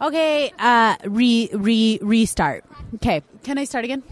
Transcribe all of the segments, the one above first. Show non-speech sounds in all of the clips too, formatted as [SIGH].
Okay, uh, re re restart. Okay, Can I start again?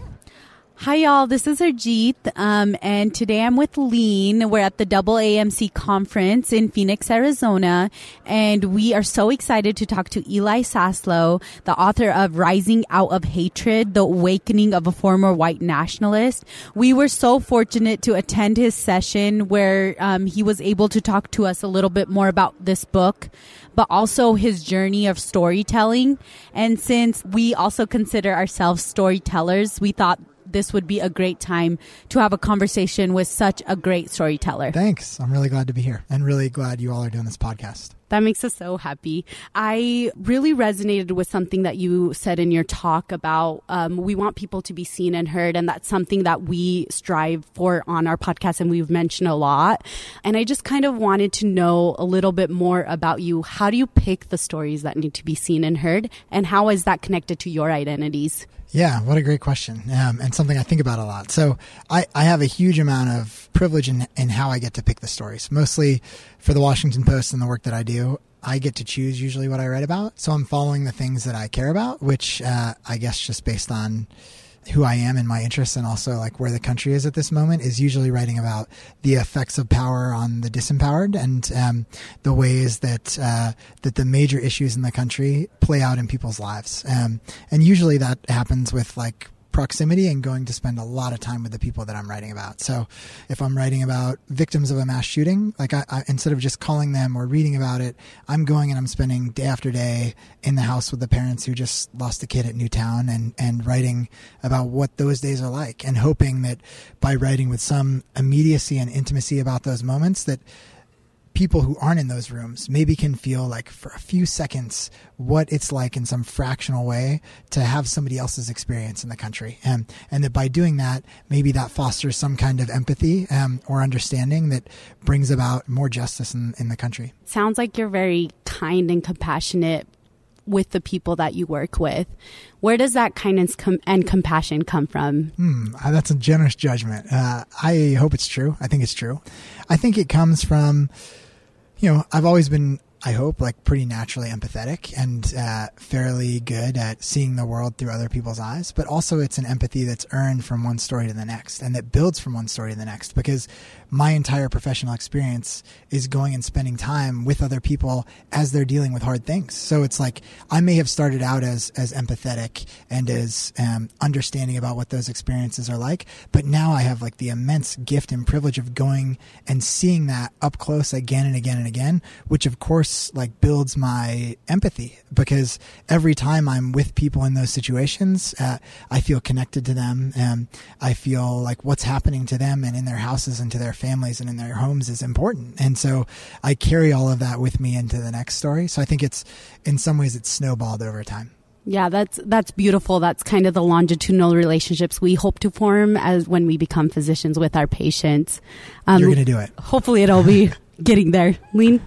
Hi y'all. This is Arjeet, um, and today I'm with Leen. We're at the Double AMC conference in Phoenix, Arizona, and we are so excited to talk to Eli Saslow, the author of Rising Out of Hatred: The Awakening of a Former White Nationalist. We were so fortunate to attend his session where um, he was able to talk to us a little bit more about this book but also his journey of storytelling. And since we also consider ourselves storytellers, we thought this would be a great time to have a conversation with such a great storyteller. Thanks. I'm really glad to be here and really glad you all are doing this podcast. That makes us so happy. I really resonated with something that you said in your talk about um, we want people to be seen and heard, and that's something that we strive for on our podcast, and we've mentioned a lot. And I just kind of wanted to know a little bit more about you. How do you pick the stories that need to be seen and heard, and how is that connected to your identities? Yeah, what a great question, um, and something I think about a lot. So, I, I have a huge amount of privilege in, in how I get to pick the stories, mostly for the Washington Post and the work that I do. I get to choose usually what I write about. So, I'm following the things that I care about, which uh, I guess just based on who I am and my interests, and also like where the country is at this moment, is usually writing about the effects of power on the disempowered and um, the ways that uh, that the major issues in the country play out in people's lives. Um, and usually that happens with like proximity and going to spend a lot of time with the people that I'm writing about. So if I'm writing about victims of a mass shooting, like I, I, instead of just calling them or reading about it, I'm going and I'm spending day after day in the house with the parents who just lost a kid at Newtown and, and writing about what those days are like and hoping that by writing with some immediacy and intimacy about those moments that people who aren't in those rooms maybe can feel like for a few seconds what it's like in some fractional way to have somebody else's experience in the country. And and that by doing that maybe that fosters some kind of empathy um, or understanding that brings about more justice in, in the country. Sounds like you're very kind and compassionate with the people that you work with. Where does that kindness com- and compassion come from? Hmm, uh, that's a generous judgment. Uh, I hope it's true. I think it's true. I think it comes from, you know, I've always been, I hope, like pretty naturally empathetic and uh, fairly good at seeing the world through other people's eyes. But also, it's an empathy that's earned from one story to the next and that builds from one story to the next because my entire professional experience is going and spending time with other people as they're dealing with hard things. So it's like I may have started out as as empathetic and as um, understanding about what those experiences are like, but now I have like the immense gift and privilege of going and seeing that up close again and again and again, which of course like builds my empathy because every time I'm with people in those situations, uh, I feel connected to them. and I feel like what's happening to them and in their houses and to their families and in their homes is important. And so I carry all of that with me into the next story. So I think it's in some ways it's snowballed over time. Yeah, that's that's beautiful. That's kind of the longitudinal relationships we hope to form as when we become physicians with our patients. Um, You're going to do it. Hopefully, it'll be [LAUGHS] getting there. Leen.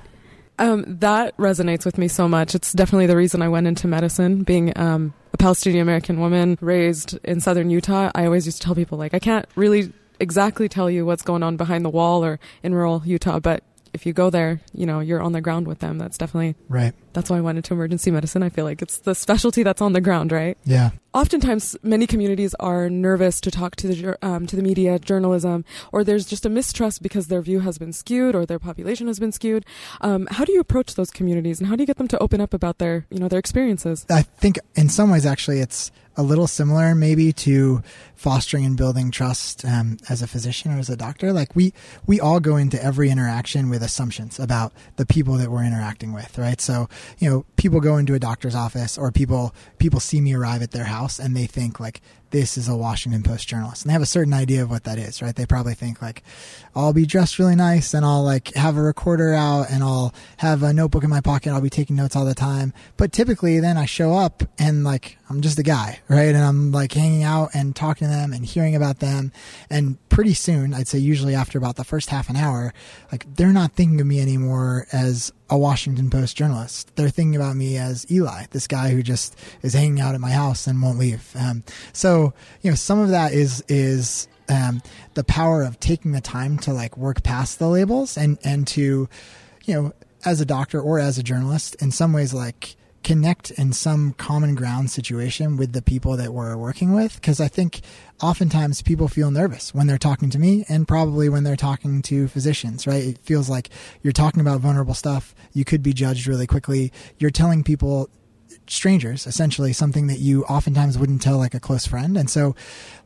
Um, that resonates with me so much. It's definitely the reason I went into medicine. Being um, a Palestinian American woman raised in southern Utah, I always used to tell people like I can't really exactly tell you what's going on behind the wall or in rural Utah, but if you go there, you know, you're on the ground with them. That's definitely Right. That's why I went into emergency medicine. I feel like it's the specialty that's on the ground, right? Yeah. Oftentimes, many communities are nervous to talk to the um, to the media, journalism, or there's just a mistrust because their view has been skewed or their population has been skewed. Um, how do you approach those communities, and how do you get them to open up about their you know their experiences? I think in some ways, actually, it's a little similar maybe to fostering and building trust um, as a physician or as a doctor. Like we we all go into every interaction with assumptions about the people that we're interacting with, right? So you know, people go into a doctor's office or people people see me arrive at their house and they think like this is a Washington Post journalist. And they have a certain idea of what that is, right? They probably think like, I'll be dressed really nice and I'll like have a recorder out and I'll have a notebook in my pocket. I'll be taking notes all the time. But typically then I show up and like, I'm just a guy, right? And I'm like hanging out and talking to them and hearing about them. And pretty soon, I'd say usually after about the first half an hour, like they're not thinking of me anymore as a Washington Post journalist. They're thinking about me as Eli, this guy who just is hanging out at my house and won't leave. Um, so, you know, some of that is is um, the power of taking the time to like work past the labels and and to, you know, as a doctor or as a journalist, in some ways, like connect in some common ground situation with the people that we're working with because I think oftentimes people feel nervous when they're talking to me and probably when they're talking to physicians, right? It feels like you're talking about vulnerable stuff. You could be judged really quickly. You're telling people strangers essentially something that you oftentimes wouldn't tell like a close friend and so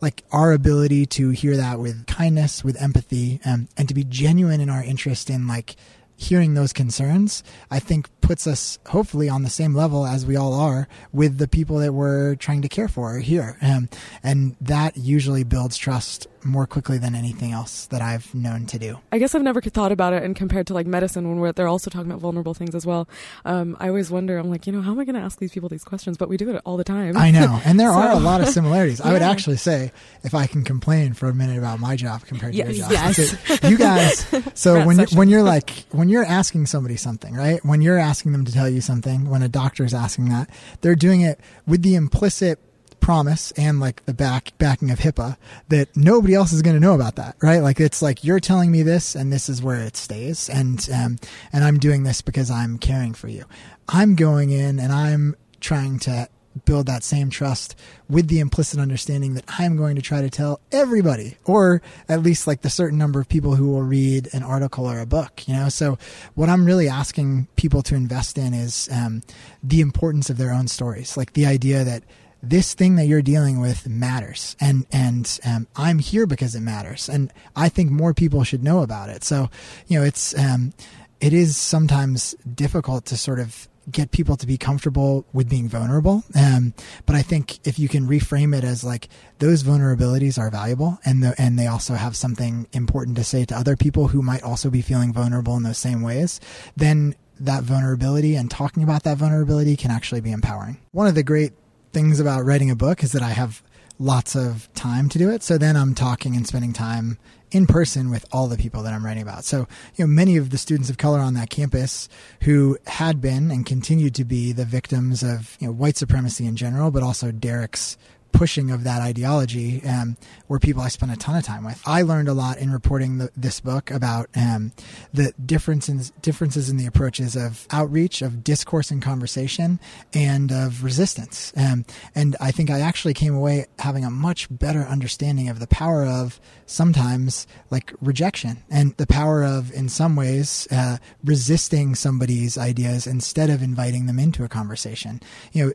like our ability to hear that with kindness with empathy um, and to be genuine in our interest in like hearing those concerns, I think puts us hopefully on the same level as we all are with the people that we're trying to care for here. Um, and that usually builds trust more quickly than anything else that I've known to do. I guess I've never thought about it and compared to like medicine when they're also talking about vulnerable things as well. Um, I always wonder, I'm like, you know, how am I going to ask these people these questions? But we do it all the time. I know. And there so, [LAUGHS] are a lot of similarities. yeah. I would actually say, if I can complain for a minute about my job compared to yes, your job. Yes. you guys, [LAUGHS] so when, you, when you're like, when you're asking somebody something, right? When you're asking them to tell you something, when a doctor is asking that, they're doing it with the implicit promise and like the back backing of HIPAA that nobody else is going to know about that, right? Like it's like you're telling me this, and this is where it stays, and um, and I'm doing this because I'm caring for you. I'm going in and I'm trying to build that same trust with the implicit understanding that I'm going to try to tell everybody, or at least like the certain number of people who will read an article or a book, you know? So what I'm really asking people to invest in is um, the importance of their own stories, like the idea that this thing that you're dealing with matters. And and um, i'm here because it matters. And i think more people should know about it. So you know it's um, it is sometimes difficult to sort of get people to be comfortable with being vulnerable. Um, but i think if you can reframe it as like those vulnerabilities are valuable and the, and they also have something important to say to other people who might also be feeling vulnerable in those same ways then that vulnerability and talking about that vulnerability can actually be empowering. One of the great things about writing a book is that I have lots of time to do it. So then I'm talking and spending time in person with all the people that I'm writing about. So, you know, many of the students of color on that campus who had been and continued to be the victims of, you know, white supremacy in general, but also Derek's pushing of that ideology um, were people I spent a ton of time with. I learned a lot in reporting the, this book about um, the differences differences in the approaches of outreach, of discourse and conversation, and of resistance. Um, and I think I actually came away having a much better understanding of the power of sometimes like rejection and the power of, in some ways, uh, resisting somebody's ideas instead of inviting them into a conversation. You know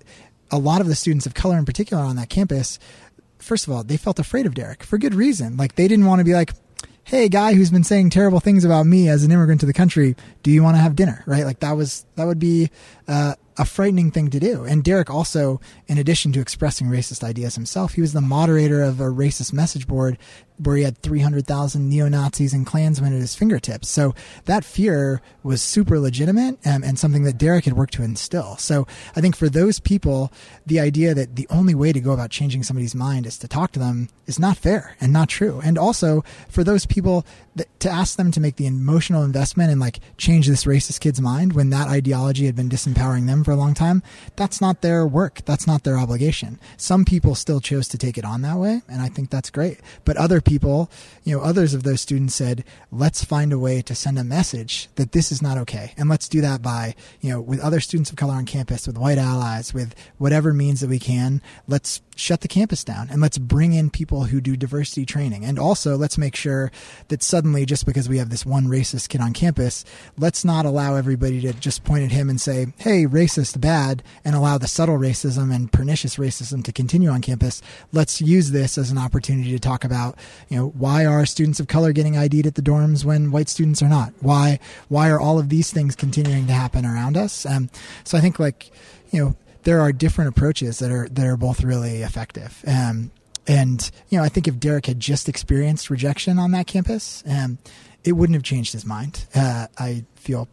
a lot of the students of color in particular on that campus, first of all, they felt afraid of Derek for good reason. Like they didn't want to be like, hey, guy who's been saying terrible things about me as an immigrant to the country, do you want to have dinner? Right? Like that was, that would be, uh, a frightening thing to do. And Derek also, in addition to expressing racist ideas himself, he was the moderator of a racist message board where he had 300,000 neo Nazis and Klansmen at his fingertips. So that fear was super legitimate um, and something that Derek had worked to instill. So I think for those people, the idea that the only way to go about changing somebody's mind is to talk to them is not fair and not true. And also for those people that, to ask them to make the emotional investment and like change this racist kid's mind when that ideology had been disempowering them for a long time, that's not their work. That's not their obligation. Some people still chose to take it on that way, and I think that's great. But other people, you know, others of those students said, let's find a way to send a message that this is not okay. And let's do that by, you know, with other students of color on campus, with white allies, with whatever means that we can. Let's shut the campus down and let's bring in people who do diversity training. And also let's make sure that suddenly, just because we have this one racist kid on campus, let's not allow everybody to just point at him and say, hey, racist, bad, and allow the subtle racism and pernicious racism to continue on campus. Let's use this as an opportunity to talk about, you know, why are students of color getting ID'd at the dorms when white students are not? Why, why are all of these things continuing to happen around us? Um, so I think like, you know, there are different approaches that are that are both really effective. Um, and you know, I think if Derek had just experienced rejection on that campus, um, it wouldn't have changed his mind. Uh, I feel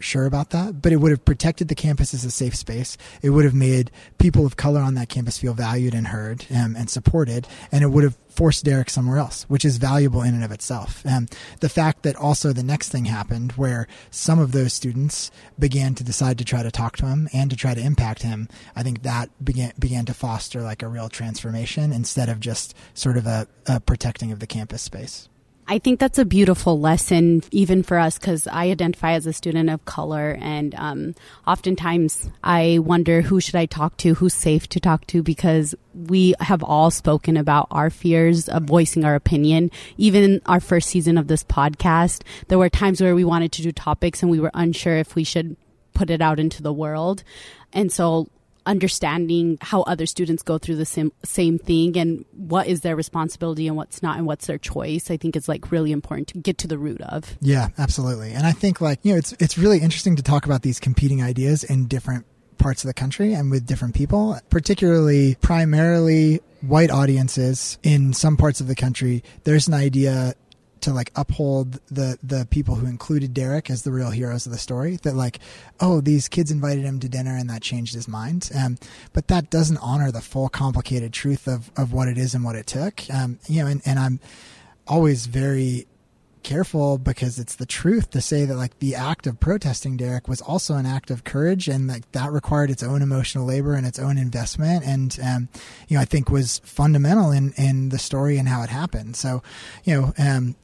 sure about that, but it would have protected the campus as a safe space. It would have made people of color on that campus feel valued and heard um, and supported, and it would have forced Derek somewhere else, which is valuable in and of itself. Um, the fact that also the next thing happened where some of those students began to decide to try to talk to him and to try to impact him, I think that began began to foster like a real transformation instead of just sort of a, a protecting of the campus space. I think that's a beautiful lesson, even for us, because I identify as a student of color, and um, oftentimes I wonder who should I talk to, who's safe to talk to, because we have all spoken about our fears of voicing our opinion. Even our first season of this podcast, there were times where we wanted to do topics and we were unsure if we should put it out into the world, and so understanding how other students go through the same, same thing and what is their responsibility and what's not and what's their choice i think is like really important to get to the root of. Yeah absolutely. And i think like you know it's it's really interesting to talk about these competing ideas in different parts of the country and with different people particularly primarily white audiences in some parts of the country. There's an idea to like uphold the the people who included Derek as the real heroes of the story. That like, oh, these kids invited him to dinner and that changed his mind. Um, but that doesn't honor the full complicated truth of of what it is and what it took. Um, you know, and, and I'm always very careful because it's the truth to say that like the act of protesting Derek was also an act of courage and like that required its own emotional labor and its own investment and um, you know I think was fundamental in in the story and how it happened so you know um,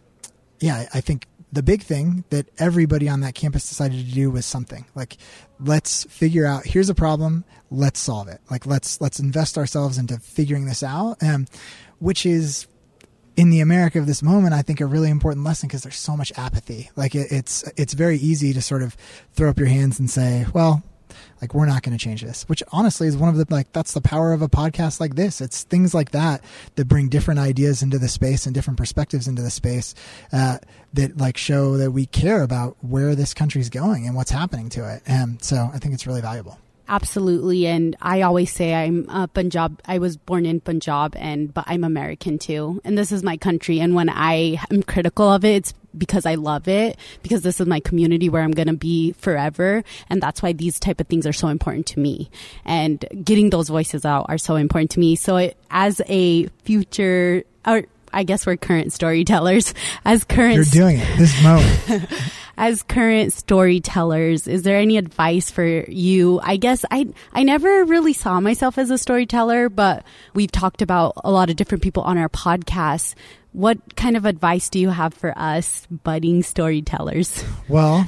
yeah, I think the big thing that everybody on that campus decided to do was something. Like let's figure out here's a problem let's solve it. Like let's let's invest ourselves into figuring this out um, which is in the america of this moment i think a really important lesson because there's so much apathy. Like it, it's it's very easy to sort of throw up your hands and say well like we're not going to change this, which honestly is one of the like that's the power of a podcast like this. It's things like that that bring different ideas into the space and different perspectives into the space uh, that like show that we care about where this country's going and what's happening to it. And so I think it's really valuable. Absolutely, and I always say I'm a Punjab. I was born in Punjab, and but I'm American too, and this is my country. And when I am critical of it, it's because I love it, because this is my community where I'm going to be forever, and that's why these type of things are so important to me. And getting those voices out are so important to me. So, it, as a future, or I guess we're current storytellers, [LAUGHS] as current, you're doing it this moment. [LAUGHS] as current storytellers, is there any advice for you? I guess I I never really saw myself as a storyteller, but we've talked about a lot of different people on our podcast. What kind of advice do you have for us budding storytellers? [LAUGHS] Well,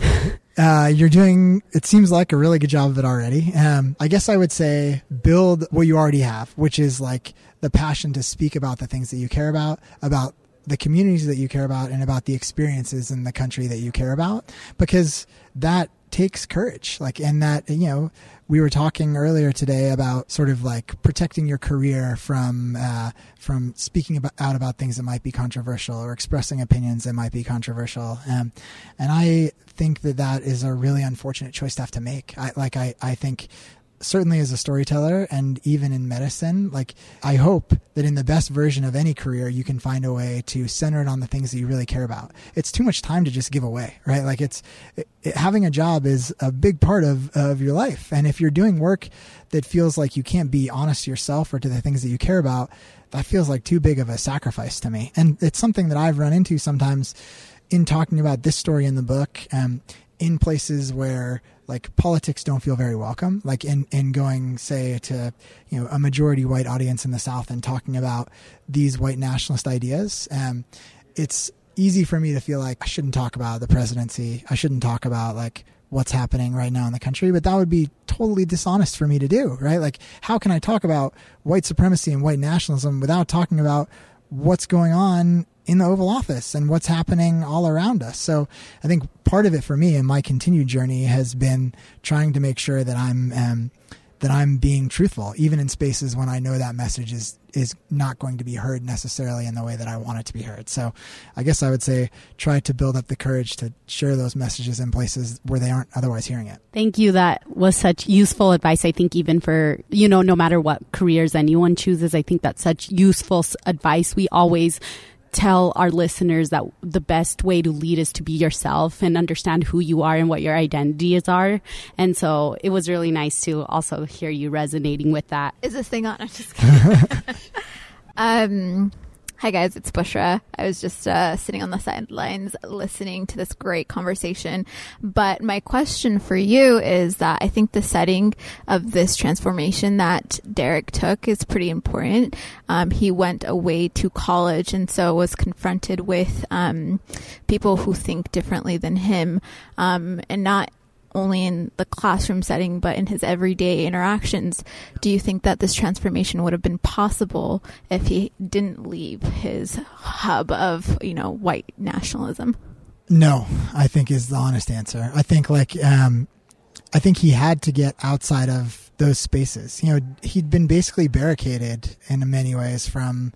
uh, you're doing, it seems like a really good job of it already. Um, I guess I would say build what you already have, which is like the passion to speak about the things that you care about, about the communities that you care about and about the experiences in the country that you care about because that takes courage. Like and that you know we were talking earlier today about sort of like protecting your career from uh, from speaking about, out about things that might be controversial or expressing opinions that might be controversial. Um, and I think that that is a really unfortunate choice to have to make. I like I I think certainly as a storyteller and even in medicine, like I hope that in the best version of any career, you can find a way to center it on the things that you really care about. It's too much time to just give away, right? Like it's it, it, having a job is a big part of, of your life. And if you're doing work that feels like you can't be honest to yourself or to the things that you care about, that feels like too big of a sacrifice to me. And it's something that I've run into sometimes in talking about this story in the book, um, in places where like politics don't feel very welcome. Like in in going say to you know a majority white audience in the south and talking about these white nationalist ideas um, it's easy for me to feel like I shouldn't talk about the presidency. I shouldn't talk about like what's happening right now in the country. But that would be totally dishonest for me to do right? Like how can I talk about white supremacy and white nationalism without talking about what's going on in the Oval Office and what's happening all around us. So I think part of it for me and my continued journey has been trying to make sure that I'm um, that I'm being truthful, even in spaces when I know that message is is not going to be heard necessarily in the way that I want it to be heard. So I guess I would say try to build up the courage to share those messages in places where they aren't otherwise hearing it. Thank you. That was such useful advice. I think even for, you know, no matter what careers anyone chooses, I think that's such useful advice. We always tell our listeners that the best way to lead is to be yourself and understand who you are and what your identities are. And so it was really nice to also hear you resonating with that. Is this thing on? I'm just kidding. [LAUGHS] um, Hi guys, it's Bushra. I was just uh, sitting on the sidelines listening to this great conversation. But my question for you is that I think the setting of this transformation that Derek took is pretty important. Um, he went away to college and so was confronted with um, people who think differently than him, um, and not only in the classroom setting, but in his everyday interactions. Do you think that this transformation would have been possible if he didn't leave his hub of, you know, white nationalism? No, I think is the honest answer. I think like, um, I think he had to get outside of those spaces. You know, he'd been basically barricaded in many ways from,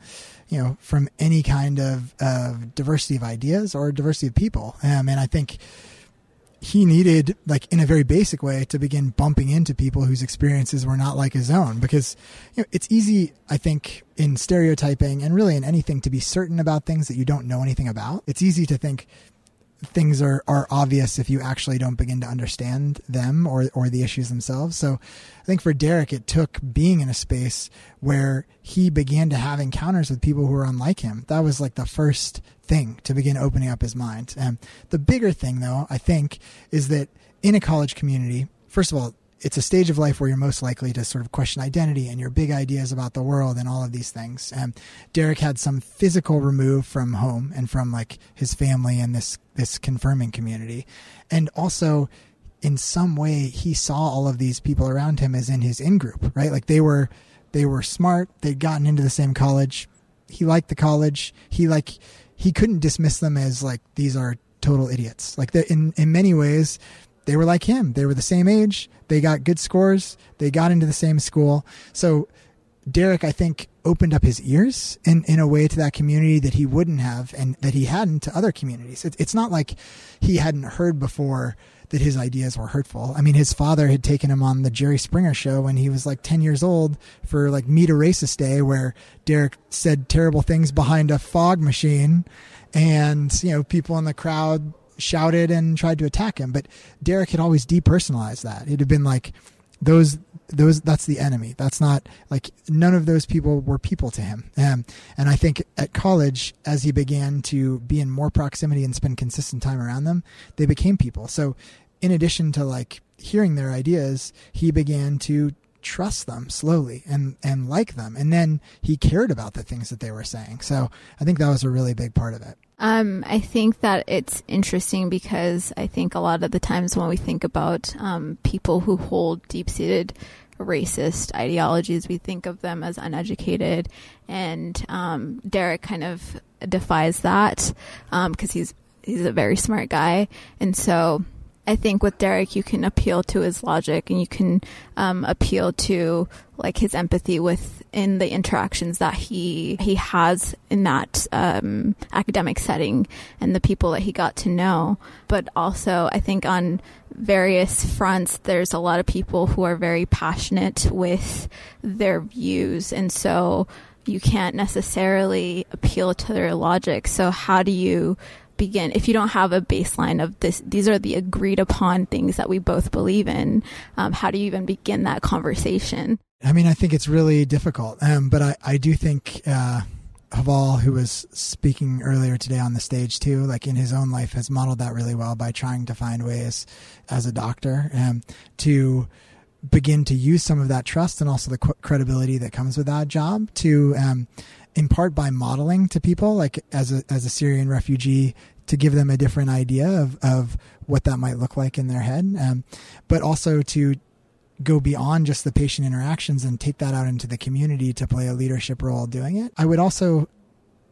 you know, from any kind of, of diversity of ideas or diversity of people. Um, and I think, he needed like in a very basic way to begin bumping into people whose experiences were not like his own. Because you know it's easy i think in stereotyping and really in anything to be certain about things that you don't know anything about. It's easy to think things are, are obvious if you actually don't begin to understand them or, or the issues themselves. So I think for Derek, it took being in a space where he began to have encounters with people who were unlike him. That was like the first thing to begin opening up his mind. And the bigger thing, though, I think, is that in a college community, first of all, it's a stage of life where you're most likely to sort of question identity and your big ideas about the world and all of these things. And Derek had some physical remove from home and from like his family and this this confirming community, and also in some way he saw all of these people around him as in his in group, right? Like they were they were smart, they'd gotten into the same college. He liked the college. He like he couldn't dismiss them as like these are total idiots. Like in in many ways, they were like him. They were the same age. They got good scores. They got into the same school. So Derek, I think, opened up his ears in, in a way to that community that he wouldn't have and that he hadn't to other communities. It, it's not like he hadn't heard before that his ideas were hurtful. I mean, his father had taken him on the Jerry Springer show when he was like 10 years old for like Meet a Racist Day, where Derek said terrible things behind a fog machine. And, you know, people in the crowd shouted and tried to attack him. But Derek had always depersonalized that. It had been like, those those that's the enemy. That's not like none of those people were people to him. Um, and i think at college as he began to be in more proximity and spend consistent time around them they became people. So in addition to like hearing their ideas he began to trust them slowly and and like them. And then he cared about the things that they were saying. So i think that was a really big part of it um, I think that it's interesting because I think a lot of the times when we think about um, people who hold deep seated racist ideologies, we think of them as uneducated. And um, Derek kind of defies that because um, he's he's a very smart guy, and so I think with Derek, you can appeal to his logic and you can um, appeal to like his empathy within the interactions that he he has in that um, academic setting and the people that he got to know. But also, I think on various fronts, there's a lot of people who are very passionate with their views, and so you can't necessarily appeal to their logic. So how do you begin if you don't have a baseline of this these are the agreed upon things that we both believe in um, how do you even begin that conversation? I mean i think it's really difficult um, but I, I do think uh, Haval, who was speaking earlier today on the stage too, like in his own life, has modeled that really well by trying to find ways as a doctor um, to begin to use some of that trust and also the credibility that comes with that job to um, in part by modeling to people, like as a as a Syrian refugee, to give them a different idea of of what that might look like in their head, um, but also to go beyond just the patient interactions and take that out into the community to play a leadership role doing it. I would also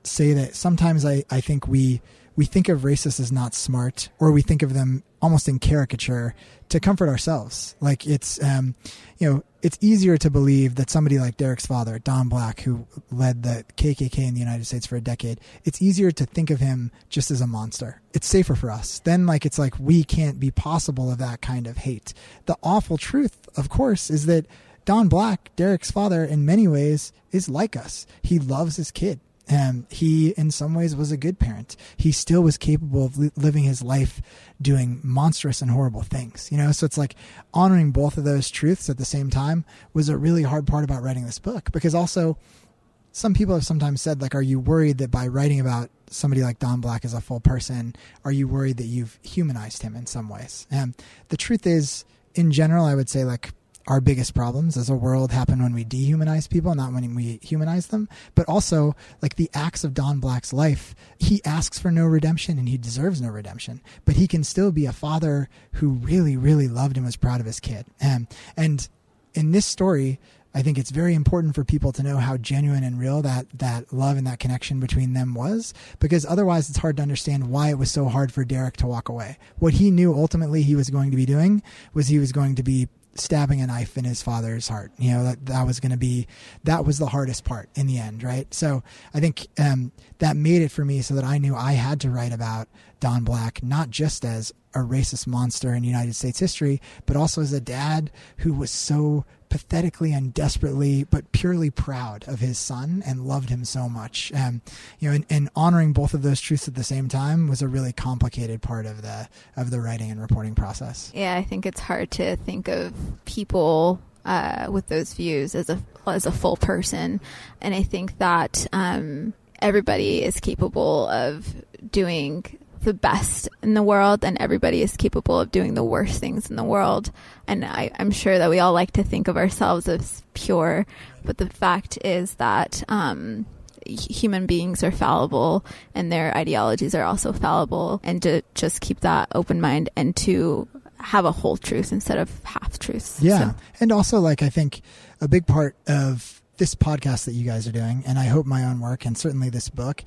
say that sometimes I, I think we we think of racists as not smart, or we think of them almost in caricature to comfort ourselves. Like it's, um, you know, it's easier to believe that somebody like Derek's father, Don Black, who led the KKK in the United States for a decade, it's easier to think of him just as a monster. It's safer for us. Then, like, it's like we can't be possible of that kind of hate. The awful truth, of course, is that Don Black, Derek's father, in many ways, is like us. He loves his kid. And he, in some ways, was a good parent. He still was capable of li- living his life doing monstrous and horrible things, you know? So it's like honoring both of those truths at the same time was a really hard part about writing this book because also some people have sometimes said, like, are you worried that by writing about somebody like Don Black as a full person, are you worried that you've humanized him in some ways? And the truth is, in general, I would say, like, our biggest problems as a world happen when we dehumanize people, not when we humanize them. But also, like the acts of Don Black's life, he asks for no redemption and he deserves no redemption. But he can still be a father who really, really loved and was proud of his kid. And, and in this story, I think it's very important for people to know how genuine and real that, that love and that connection between them was, because otherwise it's hard to understand why it was so hard for Derek to walk away. What he knew ultimately he was going to be doing was he was going to be stabbing a knife in his father's heart. You know, that, that was going to be, that was the hardest part in the end, right? So I think um, that made it for me so that I knew I had to write about Don Black, not just as a racist monster in United States history, but also as a dad who was so pathetically and desperately, but purely proud of his son and loved him so much. Um, you know, and, and, honoring both of those truths at the same time was a really complicated part of the of the writing and reporting process. Yeah, I think it's hard to think of people uh, with those views as a as a full person, and I think that um, everybody is capable of doing the best in the world and everybody is capable of doing the worst things in the world. And I, am sure that we all like to think of ourselves as pure, but the fact is that um, human beings are fallible and their ideologies are also fallible. And to just keep that open mind and to have a whole truth instead of half truths. Yeah. So. And also, like, I think a big part of this podcast that you guys are doing, and I hope my own work and certainly this book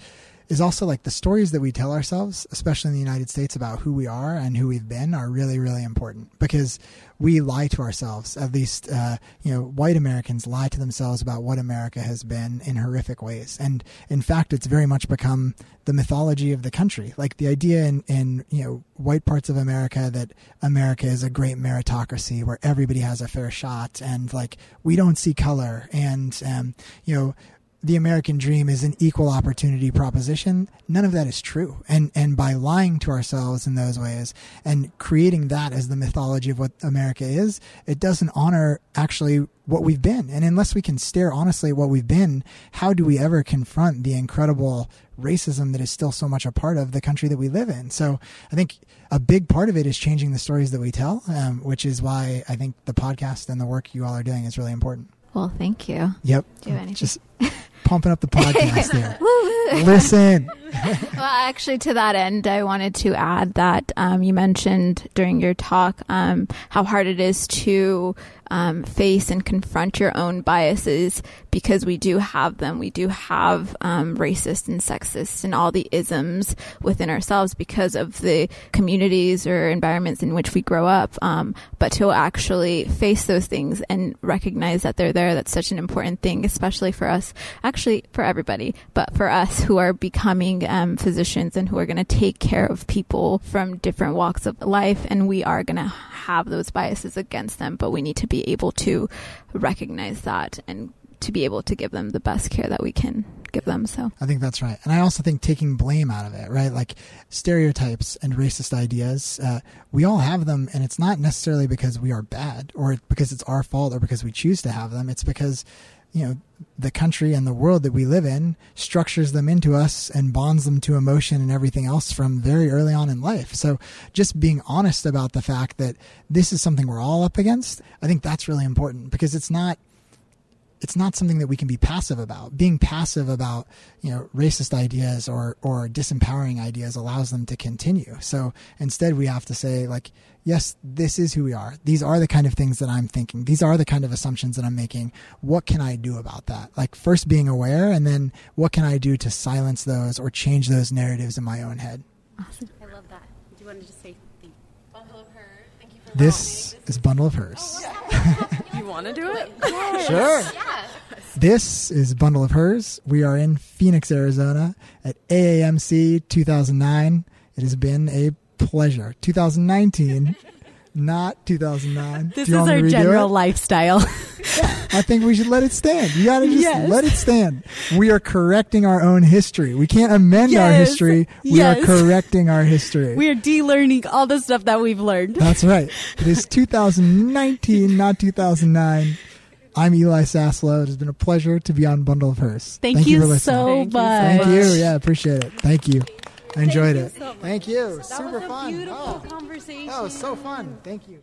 is also like the stories that we tell ourselves, especially in the United States, about who we are and who we've been, are really, really important because we lie to ourselves. At least, uh, you know, white Americans lie to themselves about what America has been in horrific ways. And in fact, it's very much become the mythology of the country. Like the idea in, in you know white parts of America that America is a great meritocracy where everybody has a fair shot, and like we don't see color, and um, you know the American dream is an equal opportunity proposition. None of that is true. And and by lying to ourselves in those ways and creating that as the mythology of what America is, it doesn't honor actually what we've been. And unless we can stare honestly at what we've been, how do we ever confront the incredible racism that is still so much a part of the country that we live in? So I think a big part of it is changing the stories that we tell, um, which is why I think the podcast and the work you all are doing is really important. Well, thank you. Yep. Do anything? Just [LAUGHS] pumping up the podcast here. [LAUGHS] Listen. [LAUGHS] well, actually, to that end, I wanted to add that um, you mentioned during your talk um, how hard it is to um, face and confront your own biases because we do have them. We do have um, racist and sexist and all the isms within ourselves because of the communities or environments in which we grow up. Um, but to actually face those things and recognize that they're there, that's such an important thing, especially for us, actually for everybody, but for us who are becoming um, physicians and who are going to take care of people from different walks of life. And we are going to have those biases against them, but we need to be able to recognize that and to be able to give them the best care that we can give them. So I think that's right, and I also think taking blame out of it, right? Like stereotypes and racist ideas, uh, we all have them, and it's not necessarily because we are bad or because it's our fault or because we choose to have them. It's because you know the country and the world that we live in structures them into us and bonds them to emotion and everything else from very early on in life. So just being honest about the fact that this is something we're all up against, I think that's really important because it's not it's not something that we can be passive about. Being passive about, you know, racist ideas or, or disempowering ideas allows them to continue. So instead we have to say like, yes, this is who we are. These are the kind of things that I'm thinking. These are the kind of assumptions that I'm making. What can I do about that? Like first being aware and then what can I do to silence those or change those narratives in my own head? Awesome. I love that. Do you want to just say the bundle of hers? Thank you for This is bundle of hers. You want to do it? [LAUGHS] Yes. Sure. Yeah. This is Bundle of Hers. We are in Phoenix, Arizona at AAMC 2009. It has been a pleasure. 2019, not 2009. This is our general lifestyle. [LAUGHS] yeah, I think we should let it stand. You got to just yes. let it stand. We are correcting our own history. We can't amend yes. our history. We yes. are correcting our history. [LAUGHS] We are de-learning all the stuff that we've learned. That's right. It is 2019, not 2009. I'm Eli Saslow. It has been a pleasure to be on Bundle of Hers. Thank, you, for listening. so Thank you so much. Thank you. Yeah, appreciate it. Thank you. I enjoyed you it. so much. Thank you. That Super was a fun. beautiful Oh, conversation. that was so fun. Thank you.